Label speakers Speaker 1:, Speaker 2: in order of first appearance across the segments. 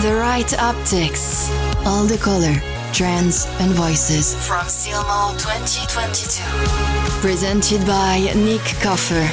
Speaker 1: The right optics. All the color, trends, and voices from Silmo 2022. Presented by Nick Coffer.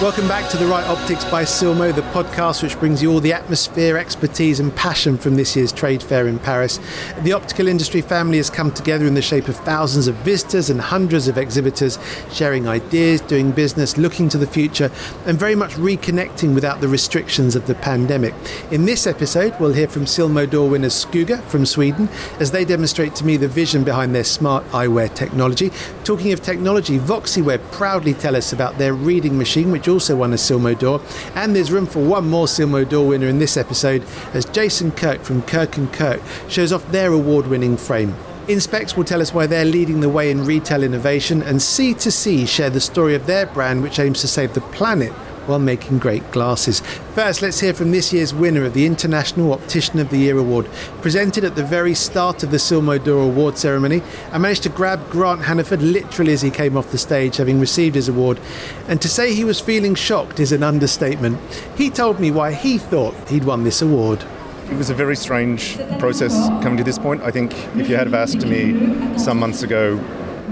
Speaker 2: Welcome back to The Right Optics by Silmo, the podcast which brings you all the atmosphere, expertise, and passion from this year's trade fair in Paris. The optical industry family has come together in the shape of thousands of visitors and hundreds of exhibitors, sharing ideas, doing business, looking to the future, and very much reconnecting without the restrictions of the pandemic. In this episode, we'll hear from Silmo d'Or winners Skugga from Sweden as they demonstrate to me the vision behind their smart eyewear technology. Talking of technology, Voxiweb proudly tell us about their reading machine, which also won a Silmo d'Or. And there's room for one more Silmo d'Or winner in this episode as Jason Kirk from Kirk & Kirk shows off their award-winning frame. Inspecs will tell us why they're leading the way in retail innovation, and Sea2See share the story of their brand, which aims to save the planet while making great glasses. First, let's hear from this year's winner of the International Optician of the Year Award. Presented at the very start of the Silmo d'Or Award ceremony, I managed to grab Grant Hannaford literally as he came off the stage, having received his award. And to say he was feeling shocked is an understatement. He told me why he thought he'd won this award.
Speaker 3: It was a very strange process coming to this point. I think if you had asked me some months ago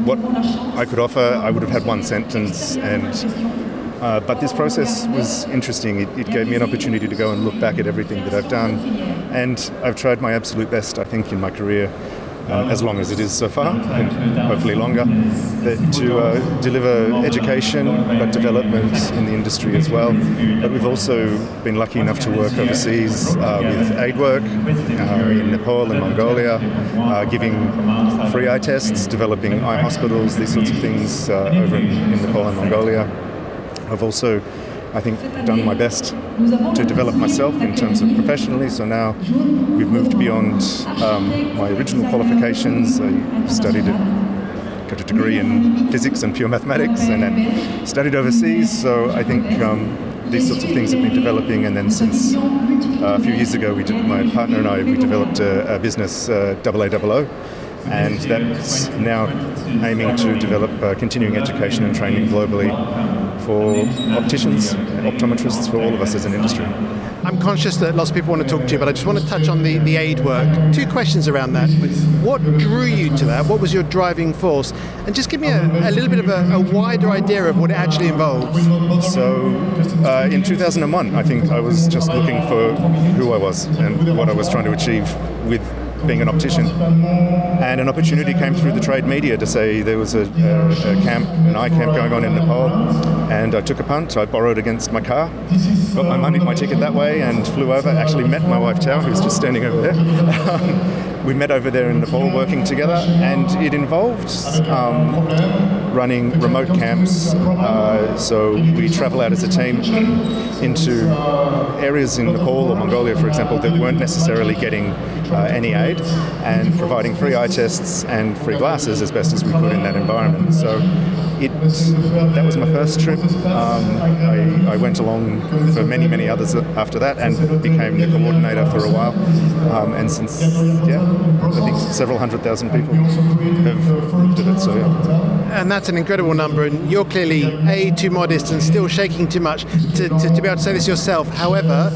Speaker 3: what I could offer, I would have had one sentence and uh, but this process was interesting. It, it, gave me an opportunity to go and look back at everything that I've done. And I've tried my absolute best, I think, in my career, um, as long as it is so far, and hopefully longer, that to uh, deliver education but development in the industry as well. But we've also been lucky enough to work overseas uh, with aid work uh, in Nepal and Mongolia, uh, giving free eye tests, developing eye hospitals, these sorts of things over in, in Nepal and Mongolia. I've also, I think, done my best to develop myself in terms of professionally. So now we've moved beyond um, my original qualifications. I studied got a degree in physics and pure mathematics, and then studied overseas. So I think. Um, these sorts of things have been developing, and then since uh, a few years ago, we did, my partner and I we developed a, a business, uh, and that's now aiming to develop uh, continuing education and training globally for opticians, optometrists, for all of us as an industry.
Speaker 2: I'm conscious that lots of people want to talk to you, but I just want to touch on the, the aid work. Two questions around that. What drew you to that? What was your driving force? And just give me a, a little bit of a, a, wider idea of what it actually involves.
Speaker 3: So, uh, in 2001, I think I was just looking for who I was and what I was trying to achieve with being an optician. And an opportunity came through the trade media to say there was a, a, a, camp, an eye camp going on in Nepal, and I took a punt. I borrowed against my car, got my money, my ticket that way, and flew over. Actually met my wife Tao, who's just standing over there. we met over there in Nepal working together, and it involved um, running remote camps. Uh, so we travel out as a team into areas in Nepal or Mongolia, for example, that weren't necessarily getting uh, any aid, and providing free eye tests and free glasses as best as we could in that environment. So it that was my first trip. Um, I, I, went along for many, many others after that and became the coordinator for a while. Um, and since, yeah, I think several hundred thousand people have looked at it. So, yeah.
Speaker 2: And that's an incredible number. And you're clearly, A, too modest and still shaking too much to, to, to be able to say this yourself. However,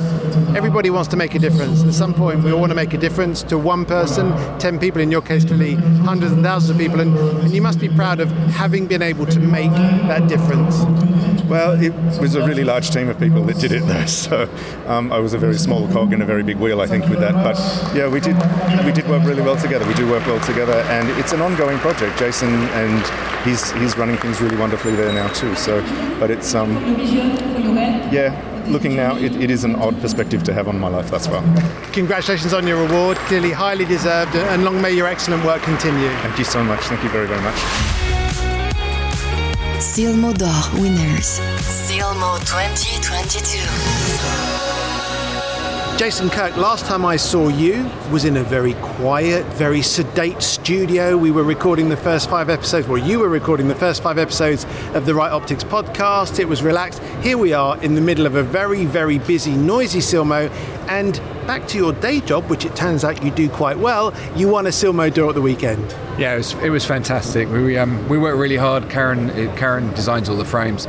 Speaker 2: everybody wants to make a difference. At some point, we all want to make a difference to one person, 10 people, in your case, clearly hundreds and thousands of people. And, and you must be proud of having been able to make that difference.
Speaker 3: Well, it was a really large team of people that did it, though. So um, I was a very small cog in a very big wheel, I think, with that. But yeah, we did we did work really well together. We do work well together, and it's an ongoing project. Jason and he's he's running things really wonderfully there now too. So, but it's um, yeah, looking now, it, it is an odd perspective to have on my life thus far.
Speaker 2: Congratulations on your award, clearly highly deserved, and long may your excellent work continue.
Speaker 3: Thank you so much. Thank you very, very much.
Speaker 1: Silmo d'Or winners. Silmo 2022.
Speaker 2: Jason Kirk, last time I saw you was in a very quiet, very sedate studio. We were recording the first five episodes, well, you were recording the first five episodes of the Right Optics podcast. It was relaxed. Here we are in the middle of a very, very busy, noisy Silmo. And back to your day job, which it turns out you do quite well, you won a Silmo d'Or at the weekend.
Speaker 4: Yeah, it was, it was fantastic. We, um, we worked really hard. Karen, Karen designs all the frames.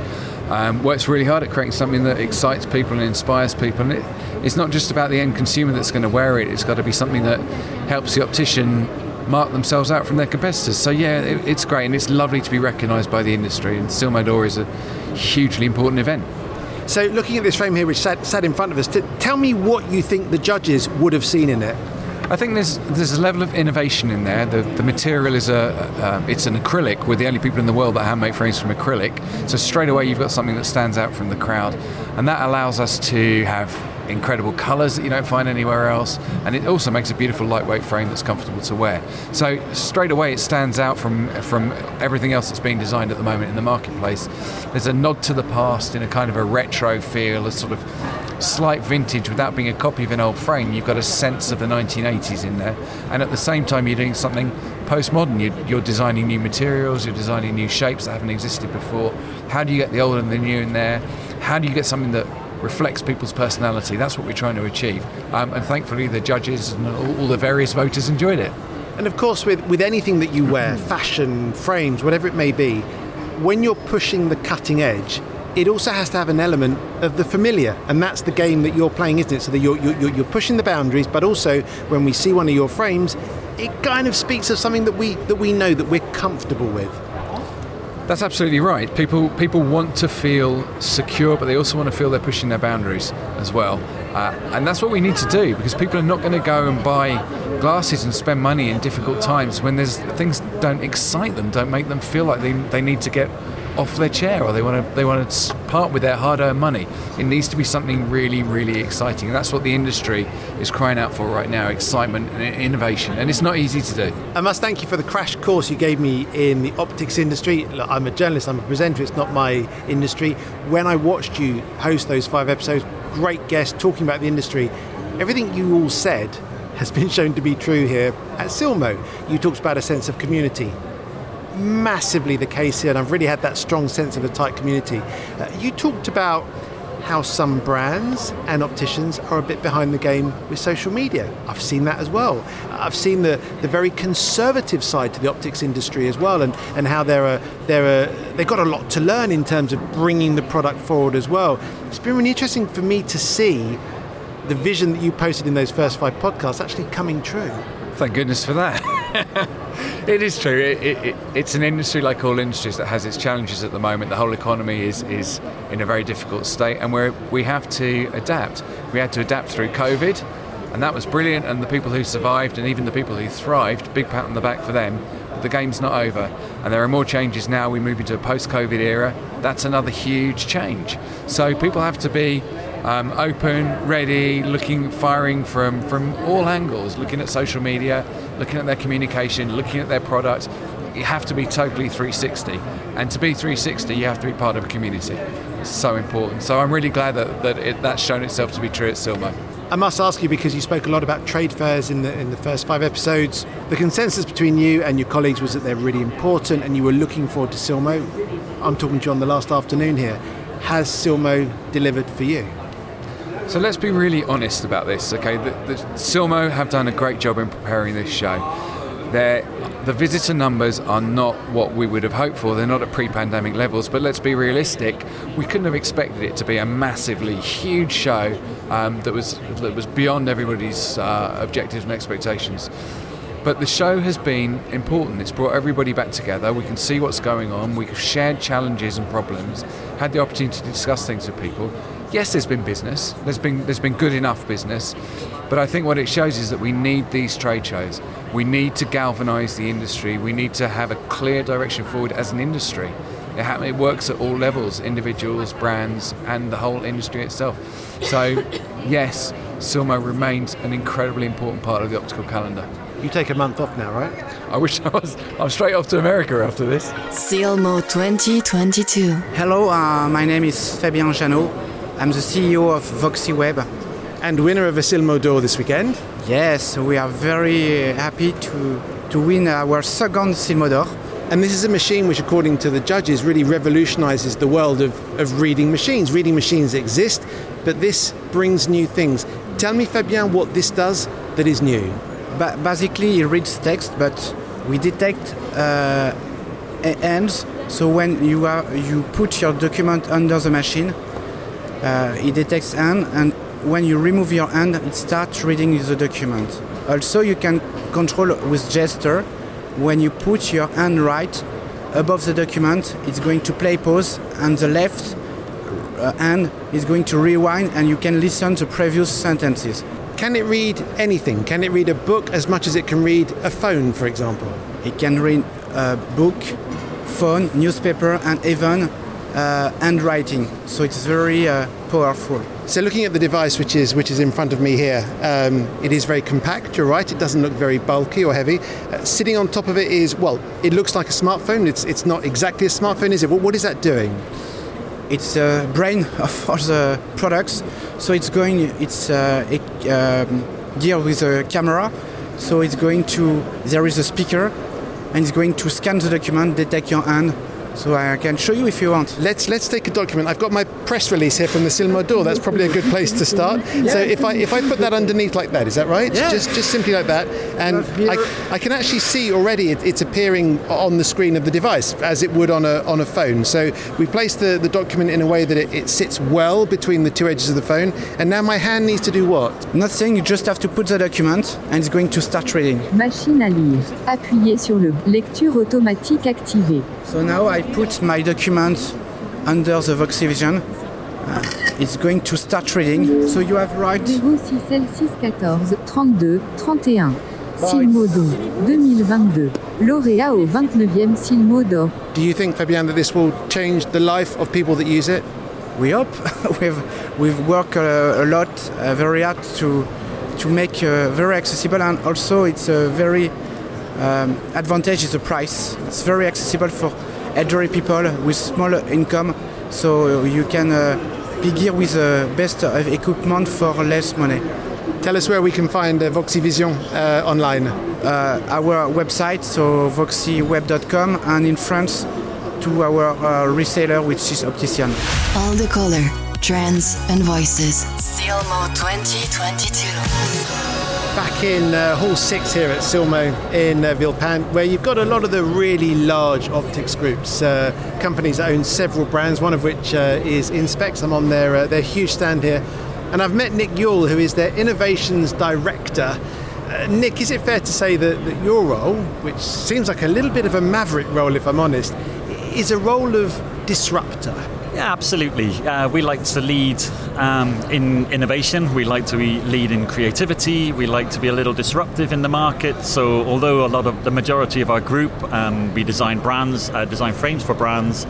Speaker 4: um, works really hard at creating something that excites people and inspires people. And it, it's not just about the end consumer that's going to wear it, it's got to be something that helps the optician mark themselves out from their competitors. So, yeah, it, it's great and it's lovely to be recognised by the industry. And Silmo d'Or is a hugely important event.
Speaker 2: So, looking at this frame here, which sat, sat in front of us, t- tell me what you think the judges would have seen in it.
Speaker 4: I think there's there's a level of innovation in there. The, the material is a uh, it's an acrylic. We're the only people in the world that hand make frames from acrylic. So straight away you've got something that stands out from the crowd, and that allows us to have incredible colours that you don't find anywhere else, and it also makes a beautiful lightweight frame that's comfortable to wear. So straight away it stands out from from everything else that's being designed at the moment in the marketplace. There's a nod to the past in a kind of a retro feel, a sort of slight vintage without being a copy of an old frame. You've got a sense of the 1980s in there, and at the same time, you're doing something postmodern. You're, you're designing new materials, you're designing new shapes that haven't existed before. How do you get the old and the new in there? How do you get something that reflects people's personality? That's what we're trying to achieve. Um, and thankfully, the judges and all, all the various voters enjoyed it.
Speaker 2: And of course, with, with anything that you wear, fashion, frames, whatever it may be, when you're pushing the cutting edge, it also has to have an element of the familiar, and that's the game that you're playing, isn't it? So that you're, you're, you're pushing the boundaries, but also when we see one of your frames, it kind of speaks of something that we that we know that we're comfortable with.
Speaker 4: That's absolutely right. People people want to feel secure, but they also want to feel they're pushing their boundaries as well. Uh, and that's what we need to do because people are not going to go and buy glasses and spend money in difficult times when there's things don't excite them, don't make them feel like they, they need to get off their chair or they want to they want to part with their hard-earned money. It needs to be something really really exciting, and that's what the industry is crying out for right now: excitement and innovation. And it's not easy to do.
Speaker 2: I must thank you for the crash course you gave me in the optics industry. Look, I'm a journalist, I'm a presenter. It's not my industry. When I watched you host those five episodes, great guest talking about the industry. Everything you all said has been shown to be true here at Silmo. You talked about a sense of community, massively the case here, and I've really had that strong sense of a tight community. Uh, you talked about how some brands and opticians are a bit behind the game with social media. I've seen that as well. I've seen the, the very conservative side to the optics industry as well, and, and how they're a, they're a, they've got a lot to learn in terms of bringing the product forward as well. It's been really interesting for me to see the vision that you posted in those first five podcasts actually coming true.
Speaker 4: Thank goodness for that. it is true. It, it, it's an industry like all industries that has its challenges at the moment. The whole economy is, is in a very difficult state, and we we have to adapt. We had to adapt through COVID, and that was brilliant. And the people who survived, and even the people who thrived, big pat on the back for them. But the game's not over, and there are more changes now. We move into a post-COVID era. That's another huge change. So people have to be um, open, ready, looking, firing from, from all angles, looking at social media, looking at their communication, looking at their product. You have to be totally 360. And to be 360, you have to be part of a community. It's so important. So I'm really glad that, that it, that's shown itself to be true at Silmo.
Speaker 2: I must ask you because you spoke a lot about trade fairs in the in the first five episodes. The consensus between you and your colleagues was that they're really important, and you were looking forward to Silmo. I'm talking to you on the last afternoon here. Has Silmo delivered for you?
Speaker 4: So let's be really honest about this, okay? The, the Silmo have done a great job in preparing this show. They're, the visitor numbers are not what we would have hoped for. They're not at pre-pandemic levels, but let's be realistic. We couldn't have expected it to be a massively huge show um, that was that was beyond everybody's uh, objectives and expectations. But the show has been important. It's brought everybody back together. We can see what's going on. We've shared challenges and problems, had the opportunity to discuss things with people. Yes, there's been business. There's been there's been good enough business, but I think what it shows is that we need these trade shows. We need to galvanise the industry. We need to have a clear direction forward as an industry. It, ha- it works at all levels: individuals, brands, and the whole industry itself. So, yes, Silmo remains an incredibly important part of the optical calendar.
Speaker 2: You take a month off now, right?
Speaker 4: I wish I was. I'm straight off to America after this.
Speaker 1: Silmo 2022.
Speaker 5: Hello, uh, my name is Fabien Jeanneau. I'm the CEO of Voxiweb.
Speaker 2: And winner of a Silmo d'Or this weekend.
Speaker 5: Yes, we are very happy to, to win our second Silmo d'Or.
Speaker 2: And this is a machine which, according to the judges, really revolutionizes the world of, of reading machines. Reading machines exist, but this brings new things. Tell me, Fabien, what this does that is new.
Speaker 5: Ba- basically, it reads text, but we detect uh, hands So when you are you put your document under the machine, it detects hand, and when you remove your hand, it starts reading the document. Also, you can control with gesture. When you put your hand right above the document, it's going to play pause, and the left uh, hand is going to rewind, and you can listen to previous sentences.
Speaker 2: Can it read anything? Can it read a book as much as it can read a phone, for example?
Speaker 5: It can read a book, phone, newspaper, and even uh, handwriting. So it's very uh, powerful.
Speaker 2: So looking at the device, which is which is in front of me here, um, it is very compact. You're right; it doesn't look very bulky or heavy. Uh, sitting on top of it is well, it looks like a smartphone. It's it's not exactly a smartphone, is it? What, what is that doing?
Speaker 5: It's the brain of all the products. So it's going, it's uh, it, um, geared with a camera. So it's going to, there is a speaker, and it's going to scan the document, detect your hand, so I can show you if you want.
Speaker 2: Let's let's take a document. I've got my press release here from the Silmo d'Or. That's probably a good place to start. yeah. So if I if I put that underneath like that, is that right?
Speaker 5: Yeah.
Speaker 2: Just just simply like that, and I, I can actually see already it, it's appearing on the screen of the device as it would on a on a phone. So we place the, the document in a way that it, it sits well between the two edges of the phone. And now my hand needs to do what?
Speaker 5: Nothing. You just have to put the document, and it's going to start reading.
Speaker 6: Machine à lire. Appuyez sur le lecture automatique activée.
Speaker 5: So now I put my document under the Voxivision. Uh, it's going to start reading. So you have right.
Speaker 6: 06L614 32 31. Silmo d'Or 2022. Lauréat au 29e Silmo d'Or.
Speaker 2: Do you think, Fabien, that this will change the life of people that use it?
Speaker 5: We hope. we've we've worked uh, a lot, uh, very hard to to make uh, very accessible, and also it's a very um, advantage is the price. It's very accessible for elderly people with small income, so you can uh, be geared with the best equipment for less money.
Speaker 2: Tell us where we can find uh, Voxivision uh, online.
Speaker 5: Uh, our website, so voxiweb.com, and in France, to our uh, reseller, which is Optician.
Speaker 1: All the color, trends, and voices. Silmo 2022
Speaker 2: back in uh, Hall 6 here at Silmo in uh, Villepinte, where you've got a lot of the really large optics groups, uh, companies that own several brands, one of which uh, is Inspecs. I'm on their, uh, their huge stand here. And I've met Nick Youle, who is their innovations director. Uh, Nick, is it fair to say that, that your role, which seems like a little bit of a maverick role if I'm honest, is a role of disruptor?
Speaker 7: Yeah, absolutely. Uh, we like to lead um, in innovation. We like to lead in creativity. We like to be a little disruptive in the market. So, although a lot of the majority of our group, um, we design brands, uh, design frames for brands,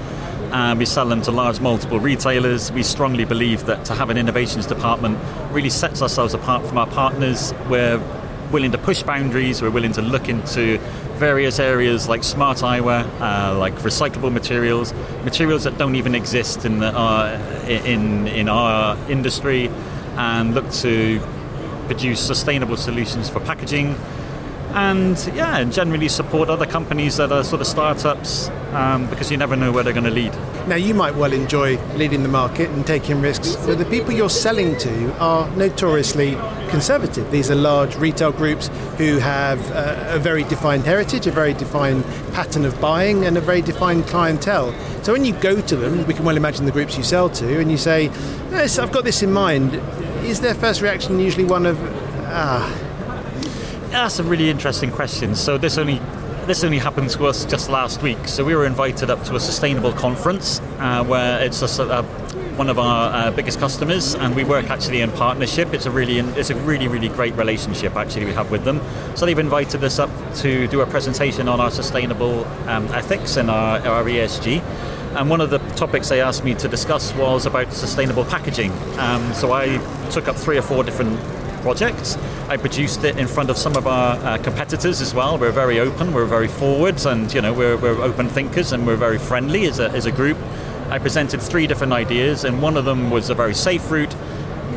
Speaker 7: and we sell them to large multiple retailers. We strongly believe that to have an innovations department really sets ourselves apart from our partners. We're willing to push boundaries. We're willing to look into various areas like smart eyewear, uh, like recyclable materials, materials that don't even exist in the, uh, in in our industry, and look to produce sustainable solutions for packaging. And yeah, generally support other companies that are sort of startups um, because you never know where they're going to lead.
Speaker 2: Now, you might well enjoy leading the market and taking risks, but the people you're selling to are notoriously conservative. These are large retail groups who have a, a very defined heritage, a very defined pattern of buying, and a very defined clientele. So when you go to them, we can well imagine the groups you sell to, and you say, yes, I've got this in mind, is their first reaction usually one of, ah,
Speaker 7: that's a really interesting question. So this only this only happened to us just last week. So we were invited up to a sustainable conference uh, where it's a, uh, one of our uh, biggest customers, and we work actually in partnership. It's a really it's a really really great relationship actually we have with them. So they've invited us up to do a presentation on our sustainable um, ethics and our, our ESG. And one of the topics they asked me to discuss was about sustainable packaging. Um, so I took up three or four different projects. I produced it in front of some of our uh, competitors as well. We're very open, we're very forward, and you know we're, we're open thinkers and we're very friendly as a, as a group. I presented three different ideas, and one of them was a very safe route.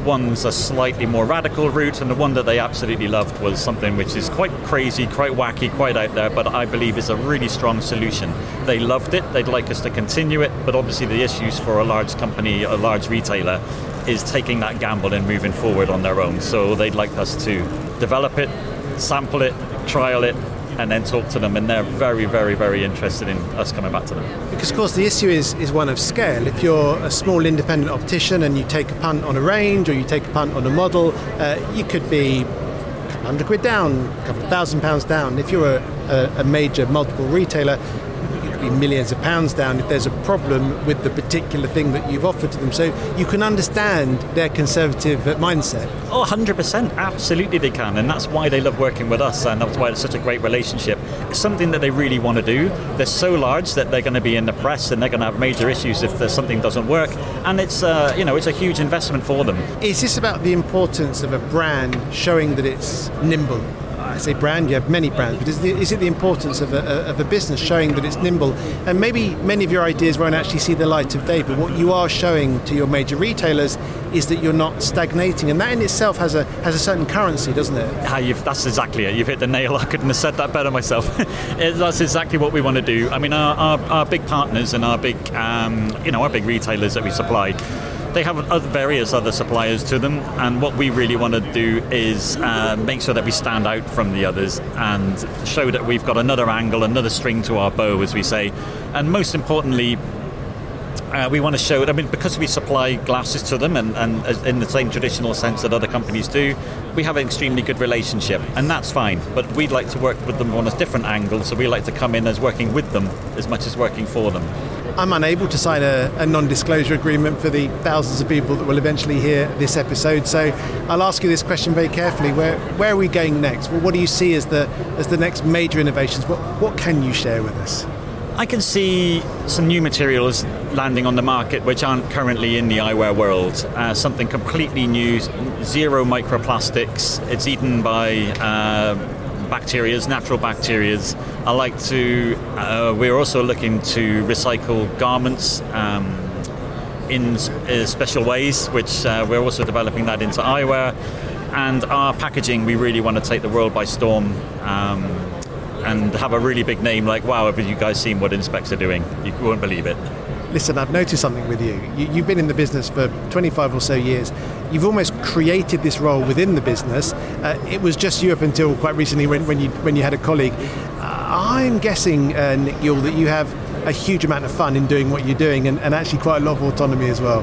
Speaker 7: One's a slightly more radical route, and the one that they absolutely loved was something which is quite crazy, quite wacky, quite out there, but I believe is a really strong solution. They loved it, they'd like us to continue it, but obviously the issues for a large company, a large retailer, is taking that gamble and moving forward on their own. So they'd like us to develop it, sample it, trial it, and then talk to them, and they're very, very, very interested in us coming back to them.
Speaker 2: Because, of course, the issue is, is one of scale. If you're a small independent optician and you take a punt on a range or you take a punt on a model, uh, you could be a couple hundred quid down, a couple of thousand pounds down. If you're a, a, a major multiple retailer, be millions of pounds down if there's a problem with the particular thing that you've offered to them. So you can understand their conservative mindset.
Speaker 7: Oh, 100%. Absolutely, they can. And that's why they love working with us, and that's why it's such a great relationship. It's something that they really want to do. They're so large that they're going to be in the press and they're going to have major issues if there's something doesn't work. And it's, uh, you know, it's a huge investment for them.
Speaker 2: Is this about the importance of a brand showing that it's nimble? I say brand, you have many brands, but is, the, is it the importance of a, of a, business showing that it's nimble? And maybe many of your ideas won't actually see the light of day, but what you are showing to your major retailers is that you're not stagnating, and that in itself has a has a certain currency, doesn't it?
Speaker 7: Yeah, that's exactly it. You've hit the nail. I couldn't have said that better myself. that's exactly what we want to do. I mean, our, our, our big partners and our big, um, you know, our big retailers that we supply they have other, various other suppliers to them, and what we really want to do is uh, make sure that we stand out from the others and show that we've got another angle, another string to our bow, as we say, and most importantly. Uh, we want to show, it. I mean, because we supply glasses to them and, and in the same traditional sense that other companies do, we have an extremely good relationship, and that's fine. But we'd like to work with them on a different angle, so we like to come in as working with them as much as working for them.
Speaker 2: I'm unable to sign a, a non disclosure agreement for the thousands of people that will eventually hear this episode. So I'll ask you this question very carefully. Where, where are we going next? Well, what do you see as the, as the next major innovations? What, what can you share with us?
Speaker 7: I can see some new materials landing on the market which aren't currently in the eyewear world. Uh, something completely new, zero microplastics. It's eaten by uh, bacterias, natural bacterias. I like to. Uh, we're also looking to recycle garments. Um, in uh, special ways, which uh, we're also developing that into eyewear. And our packaging, we really want to take the world by storm um, and have a really big name like, wow, have you guys seen what Inspecs are doing? You won't believe it
Speaker 2: listen, I've noticed something with you. you. You've been in the business for 25 or so years. You've almost created this role within the business. Uh, it was just you up until quite recently when, when, you, when you had a colleague. Uh, I'm guessing, uh, Nick Youle, that you have a huge amount of fun in doing what you're doing and, and actually quite a lot of autonomy as well.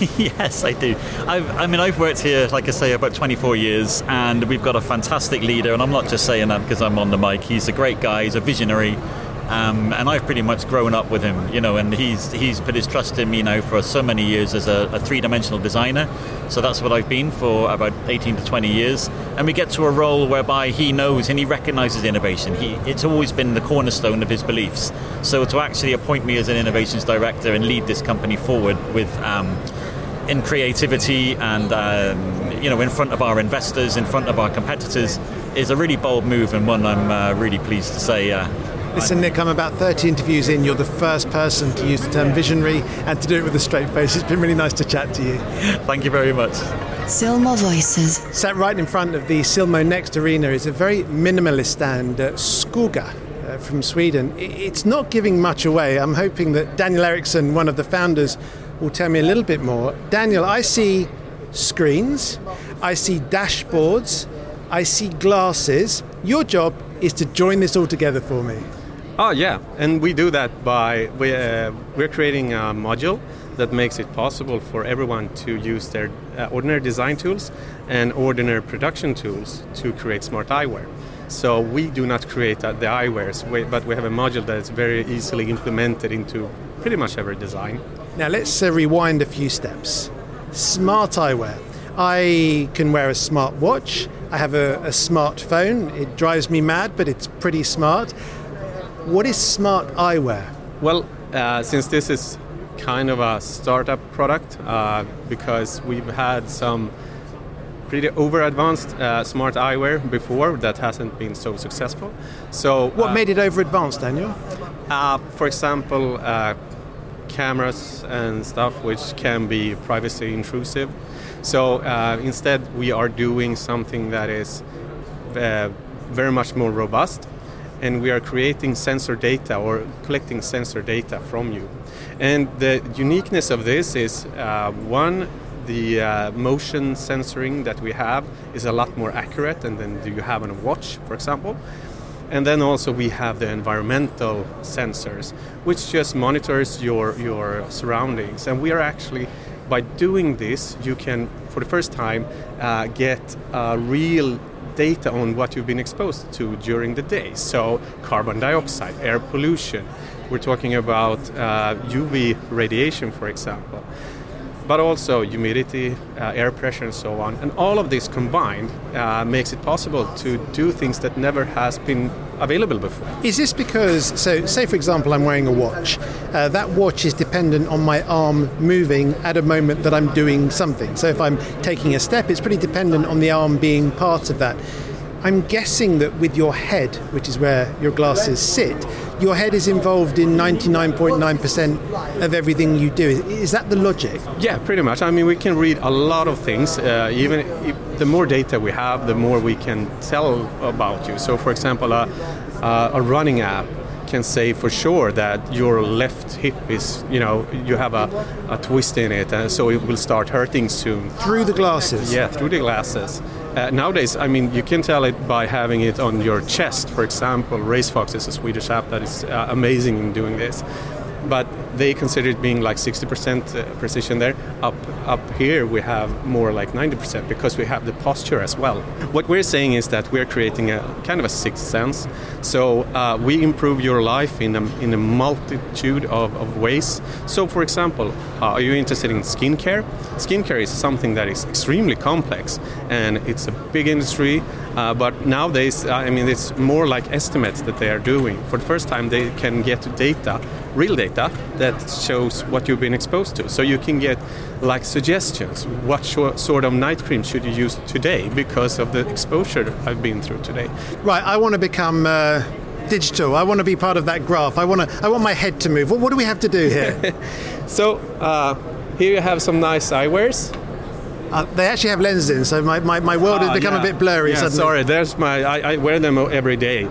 Speaker 7: yes, I do. I've, i mean, I've worked here, like I say, about 24 years, and we've got a fantastic leader. And I'm not just saying that because I'm on the mic. He's a great guy. He's a visionary. Um, and I've pretty much grown up with him, you know, and he's he's put his trust in me now for so many years as a, a three-dimensional designer. So that's what I've been for about 18 to 20 years. And we get to a role whereby he knows and he recognizes innovation. He, it's always been the cornerstone of his beliefs. So to actually appoint me as an innovations director and lead this company forward with um, in creativity and um, you know in front of our investors, in front of our competitors, is a really bold move and one I'm uh, really pleased to say. Uh,
Speaker 2: Listen, Nick, I'm about 30 interviews in. You're the first person to use the term visionary and to do it with a straight face. It's been really nice to chat to you.
Speaker 7: Thank you very much.
Speaker 1: Silmo Voices.
Speaker 2: Sat right in front of the Silmo Next Arena is a very minimalist stand, uh, Skugga. Uh, from Sweden. It's not giving much away. I'm hoping that Daniel Ericsson, one of the founders, will tell me a little bit more. Daniel, I see screens, I see dashboards, I see glasses. Your job is to join this all together for me.
Speaker 8: Oh yeah, and we do that by we, uh, we're creating a module that makes it possible for everyone to use their uh, ordinary design tools and ordinary production tools to create smart eyewear. So we do not create the eyewears, but we have a module that is very easily implemented into pretty much every design.
Speaker 2: Now let's uh, rewind a few steps. Smart eyewear. I can wear a smart watch. I have a, a smartphone. It drives me mad, but it's pretty smart. What is smart eyewear?
Speaker 8: Well, uh, since this is kind of a startup product, uh, because we've had some pretty over advanced uh, smart eyewear before that hasn't been so successful. So,
Speaker 2: what uh, made it over advanced, Daniel?
Speaker 8: Uh, for example, uh, cameras and stuff which can be privacy intrusive. So instead, we are doing something that is very much more robust and we are creating sensor data or collecting sensor data from you. And the uniqueness of this is uh, one, the uh, motion sensoring that we have is a lot more accurate than, than you have on a watch, for example. And then also we have the environmental sensors, which just monitors your, your surroundings. And we are actually, by doing this, you can, for the first time, uh, get a real data on what you've been exposed to during the day. So, carbon dioxide, air pollution. We're talking about uh, UV radiation, for example but also humidity, uh, air pressure, and so on. And all of this combined uh, makes it possible to do things that never has been available before.
Speaker 2: Is this because, so say for example, I'm wearing a watch. Uh, that watch is dependent on my arm moving at a moment that I'm doing something. So if I'm taking a step, it's pretty dependent on the arm being part of that. I'm guessing that with your head, which is where your glasses sit, your head is involved in 99.9% of everything you do. Is that the logic?
Speaker 8: Yeah, pretty much. I mean, we can read a lot of things. Uh, even if, the more data we have, the more we can tell about you. So, for example, uh, uh, a running app can say for sure that your left hip is, you know, you have a, a twist in it, and so it will start hurting soon.
Speaker 2: Through the glasses?
Speaker 8: Yeah, through the glasses. Uh, nowadays, I mean, you can tell it by having it on your chest. For example, RaceFox is a Swedish app that is uh, amazing in doing this. But they consider it being like 60% uh, precision there. Up up here we have more like 90% because we have the posture as well. What we're saying is that we're creating a kind of a sixth sense. So uh, we improve your life in a, in a multitude of, of ways. So for example, uh, are you interested in skincare? Skincare is something that is extremely complex and it's a big industry. Uh, but nowadays, I mean, it's more like estimates that they are doing. For the first time, they can get data, real data, that shows what you've been exposed to. So you can get like suggestions. What sort of night cream should you use today because of the exposure I've been through today?
Speaker 2: Right. I want to become. Uh, digital. I want to be part of that graph. I want to. I want my head to move. What, what do we have to do here?
Speaker 8: so uh, here you have some nice eyewears.
Speaker 2: Uh, they actually have lenses in, so my, my, my world has ah, become
Speaker 8: yeah.
Speaker 2: a bit blurry.
Speaker 8: Yeah,
Speaker 2: suddenly.
Speaker 8: sorry, there's my. I, I wear them every day.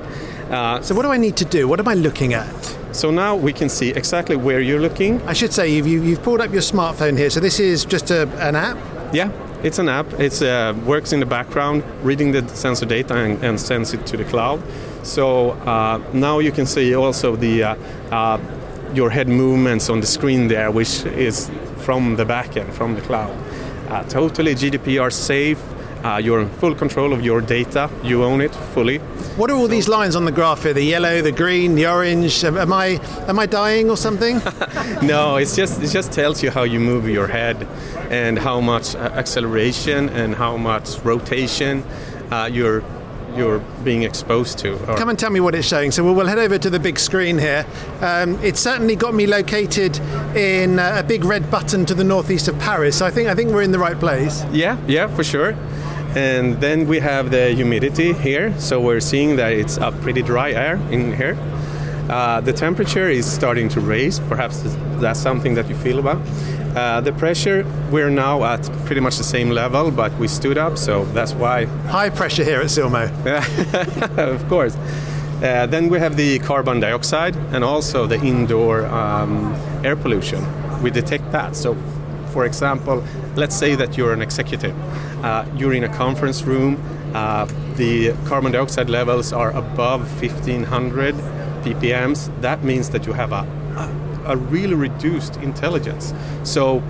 Speaker 2: Uh, so what do I need to do? What am I looking at?
Speaker 8: So now we can see exactly where you're looking.
Speaker 2: I should say you've, you've pulled up your smartphone here. So this is just a, an app.
Speaker 8: Yeah, it's an app. It uh, works in the background, reading the sensor data and, and sends it to the cloud. So uh, now you can see also the uh, uh your head movements on the screen there, which is from the backend, from the cloud. Uh, totally GDPR safe. Uh, you're in full control of your data. You own it fully.
Speaker 2: What are all these lines on the graph here? The yellow, the green, the orange. Am I am I dying or something?
Speaker 8: no, it's just it just tells you how you move your head and how much uh, acceleration and how much rotation uh, you're you're being exposed to.
Speaker 2: Come and tell me what it's showing. So we'll, we'll head over to the big screen here. Um, it's certainly got me located in uh, a big red button to the northeast of Paris. So I think I think we're in the right place.
Speaker 8: Yeah, yeah, for sure. And then we have the humidity here, so we're seeing that it's a pretty dry air in here. Uh, the temperature is starting to raise, perhaps that's something that you feel about. Uh, the pressure, we're now at pretty much the same level, but we stood up, so that's why.
Speaker 2: High pressure here at Silmo.
Speaker 8: of course. Uh, then we have the carbon dioxide and also the indoor um, air pollution. We detect that. So for example, let's say that you're an executive, uh, you're in a conference room, uh, the carbon dioxide levels are above 1500 ppms. That means that you have a, a, a really reduced intelligence. So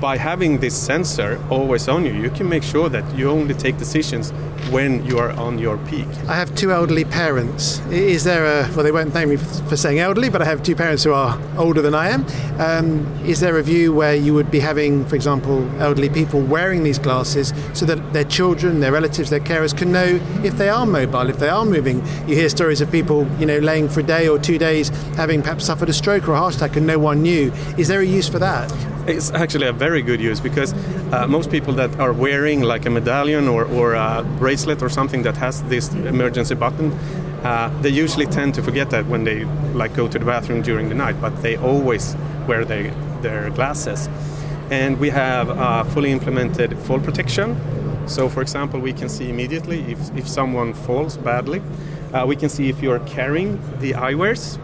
Speaker 8: by having this sensor always on you, you can make sure that you only take decisions when you are on your peak.
Speaker 2: I have two elderly parents. Is there a, well, they won't thank me for saying elderly, but I have two parents who are older than I am. Um, is there a view where you would be having, for example, elderly people wearing these glasses so that their children, their relatives, their carers can know if they are mobile, if they are moving? You hear stories of people, you know, laying for a day or two days, having perhaps suffered a stroke or a heart attack and no one knew. Is there a use for that?
Speaker 8: It's actually a very good use because uh, most people that are wearing like a medallion or, or a bracelet or something that has this emergency button, uh, they usually tend to forget that when they like go to the bathroom during the night, but they always wear their, their glasses. And we have uh, fully implemented fall protection. So, for example, we can see immediately if, if someone falls badly, uh, we can see if you're carrying the eyewears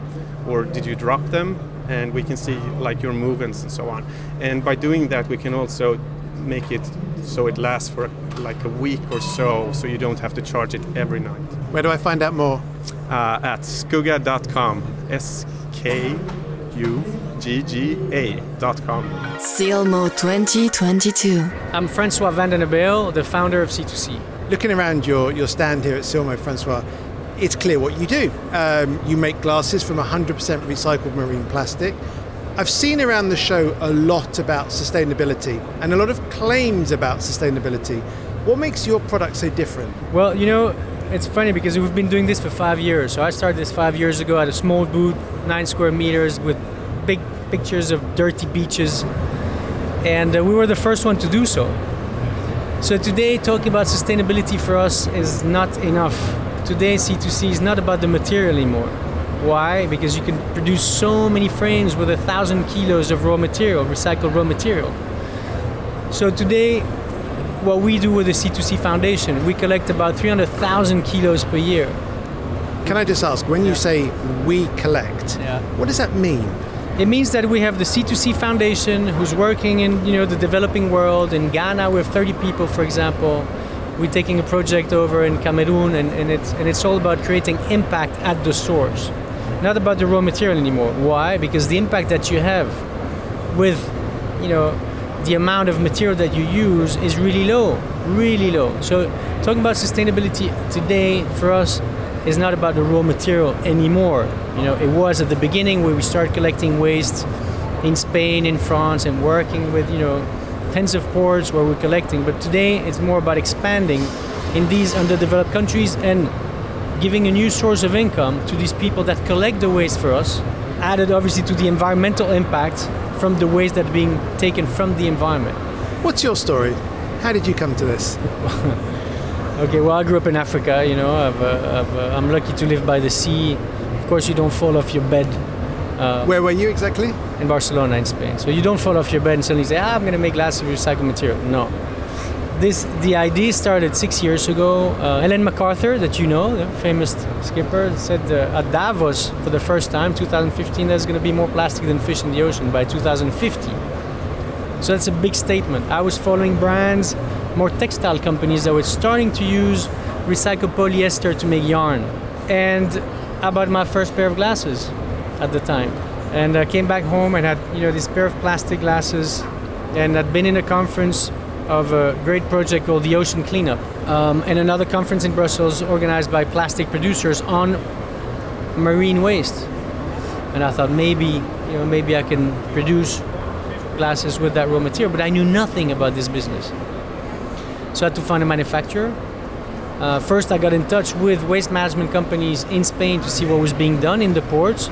Speaker 8: or did you drop them and we can see like your movements and so on. And by doing that, we can also make it so it lasts for like a week or so, so you don't have to charge it every night.
Speaker 2: Where do I find out more?
Speaker 8: Uh, at skugga.com. S K U G G A.com.
Speaker 1: Silmo 2022.
Speaker 9: I'm Francois Van Den Abeele, the founder of Sea2See.
Speaker 2: Looking around your, your stand here at Silmo, Francois, it's clear what you do. Um, you make glasses from 100% recycled marine plastic. I've seen around the show a lot about sustainability and a lot of claims about sustainability. What makes your product so different?
Speaker 9: Well, you know, it's funny because we've been doing this for five years. So I started this five years ago at a small booth, nine square meters, with big pictures of dirty beaches. And uh, we were the first one to do so. So today, talking about sustainability for us is not enough. Today, Sea2See is not about the material anymore. Why? Because you can produce so many frames with a thousand kilos of raw material, recycled raw material. So today, what we do with the Sea2See Foundation, we collect about 300,000 kilos per year.
Speaker 2: Can I just ask, when you say we collect,
Speaker 9: Yeah.
Speaker 2: what does that mean?
Speaker 9: It means that we have the Sea2See Foundation who's working in you know the developing world. In Ghana, we have 30 people, for example. We're taking a project over in Cameroon, and, and, it's, and it's all about creating impact at the source, not about the raw material anymore. Why? Because the impact that you have with you know the amount of material that you use is really low, really low. So talking about sustainability today for us is not about the raw material anymore. You know, it was at the beginning where we started collecting waste in Spain, in France, and working with you know tens of ports where we're collecting. But today it's more about expanding in these underdeveloped countries and giving a new source of income to these people that collect the waste for us, added obviously to the environmental impact from the waste that being taken from the environment.
Speaker 2: What's your story? How did you come to this?
Speaker 9: Okay, well, I grew up in Africa, you know, I've, uh, I've, uh, I'm lucky to live by the sea. Of course, you don't fall off your bed uh,
Speaker 2: Where were you exactly?
Speaker 9: in Barcelona, in Spain. So you don't fall off your bed and suddenly say, ah, I'm going to make glasses of recycled material. No. This, the idea started six years ago. Uh, Ellen MacArthur, that you know, the famous skipper, said uh, at Davos for the first time, 2015, there's going to be more plastic than fish in the ocean by 2050. So that's a big statement. I was following brands, more textile companies that were starting to use recycled polyester to make yarn. And I bought my first pair of glasses at the time. And I came back home and had, you know, this pair of plastic glasses and I'd been in a conference of a great project called the Ocean Cleanup um, and another conference in Brussels organized by plastic producers on marine waste. And I thought maybe, you know, maybe I can produce glasses with that raw material, but I knew nothing about this business. So I had to find a manufacturer. Uh, first, I got in touch with waste management companies in Spain to see what was being done in the ports.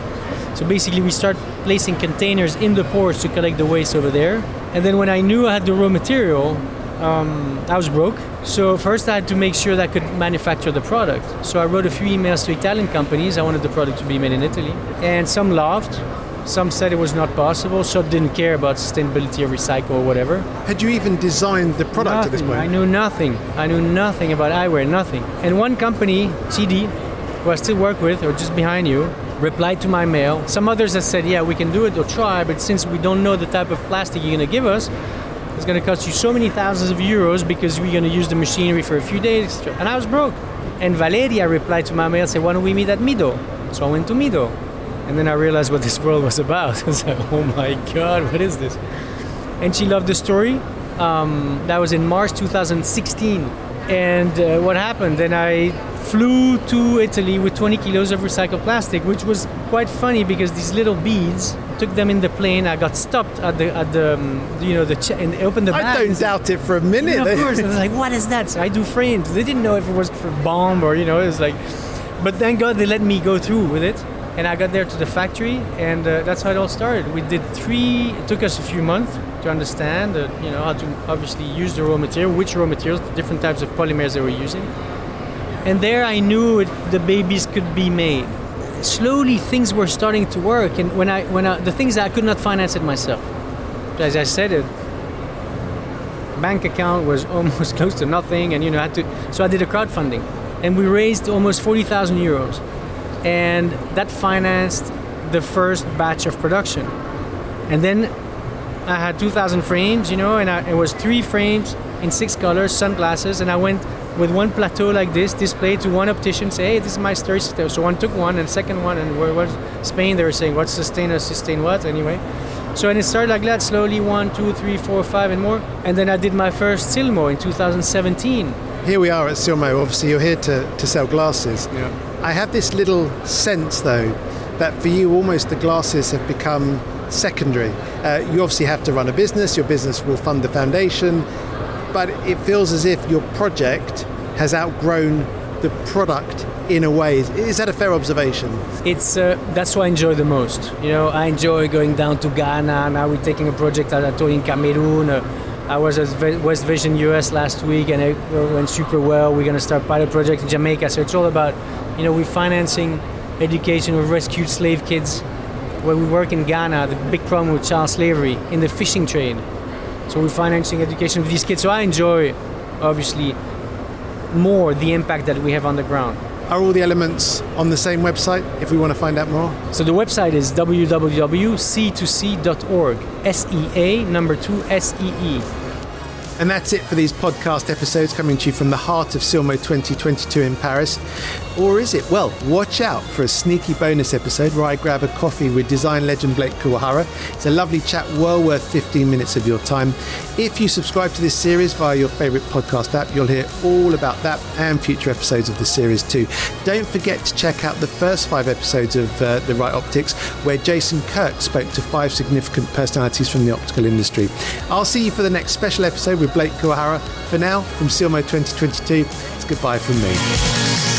Speaker 9: So basically, we start placing containers in the ports to collect the waste over there. And then when I knew I had the raw material, um, I was broke. So first, I had to make sure that I could manufacture the product. So I wrote a few emails to Italian companies. I wanted the product to be made in Italy, and some laughed. Some said it was not possible. so didn't care about sustainability or recycle or whatever.
Speaker 2: Had you even designed the product at this
Speaker 9: point? I knew nothing. I knew nothing about eyewear, nothing. And one company, CD, who I still work with, or just behind you, replied to my mail. Some others have said, yeah, we can do it or try, but since we don't know the type of plastic you're going to give us, it's going to cost you so many thousands of euros because we're going to use the machinery for a few days. And I was broke. And Valeria replied to my mail, said, why don't we meet at Mido? So I went to Mido. And then I realized what this world was about. I was like, oh my God, what is this? and she loved the story. Um, that was in March 2016. And uh, what happened? Then I flew to Italy with 20 kilos of recycled plastic, which was quite funny because these little beads took them in the plane. I got stopped at the at the um, you know the ch- and opened the bag.
Speaker 2: I
Speaker 9: and
Speaker 2: don't doubt it for a minute.
Speaker 9: yeah, of course. I was like, what is that? So I do frames. They didn't know if it was for bomb or, you know, it's like, but thank God they let me go through with it. And I got there to the factory, and uh, that's how it all started. We did three, it took us a few months to understand, uh, you know, how to obviously use the raw material, which raw materials, the different types of polymers they were using. And there I knew it, the babies could be made. Slowly things were starting to work, and when I, when I, the things that I could not finance it myself. As I said, it, bank account was almost close to nothing and you know I had to so I did a crowdfunding and we raised almost 40,000 euros and that financed the first batch of production and then I had 2,000 frames, you know, and I, it was three frames in six colors, sunglasses, and I went with one plateau like this, display to one optician, say, hey, this is my story. So one took one, and second one, and where was Spain? They were saying, what's sustain or sustain what? Anyway. So and it started like that, slowly one, two, three, four, five, and more. And then I did my first Silmo in 2017.
Speaker 2: Here we are at Silmo. Obviously, you're here to, to sell glasses.
Speaker 9: Yeah.
Speaker 2: I have this little sense, though, that for you, almost the glasses have become secondary. Uh, you obviously have to run a business, your business will fund the foundation, but it feels as if your project has outgrown the product in a way. Is that a fair observation?
Speaker 9: It's uh, that's what I enjoy the most. You know, I enjoy going down to Ghana. Now we're taking a project that I told in Cameroon. Uh, I was at West Vision US last week, and it went super well. We're going to start pilot project in Jamaica. So it's all about, you know, we're financing education of rescued slave kids. Where we work in Ghana, the big problem with child slavery in the fishing trade. So we're financing education for these kids. So I enjoy, obviously, more the impact that we have on the ground.
Speaker 2: Are all the elements on the same website if we want to find out more?
Speaker 9: So the website is www.sea2see.org. S E A number two S E E.
Speaker 2: And that's it for these podcast episodes coming to you from the heart of Silmo 2022 in Paris. Or is it? Well, watch out for a sneaky bonus episode where I grab a coffee with design legend Blake Kuwahara. It's a lovely chat, well worth 15 minutes of your time. If you subscribe to this series via your favourite podcast app, you'll hear all about that and future episodes of the series too. Don't forget to check out the first five episodes of uh, The Right Optics, where Jason Kirk spoke to five significant personalities from the optical industry. I'll see you for the next special episode with Blake Kuwahara. For now, from Silmo 2022, it's goodbye from me.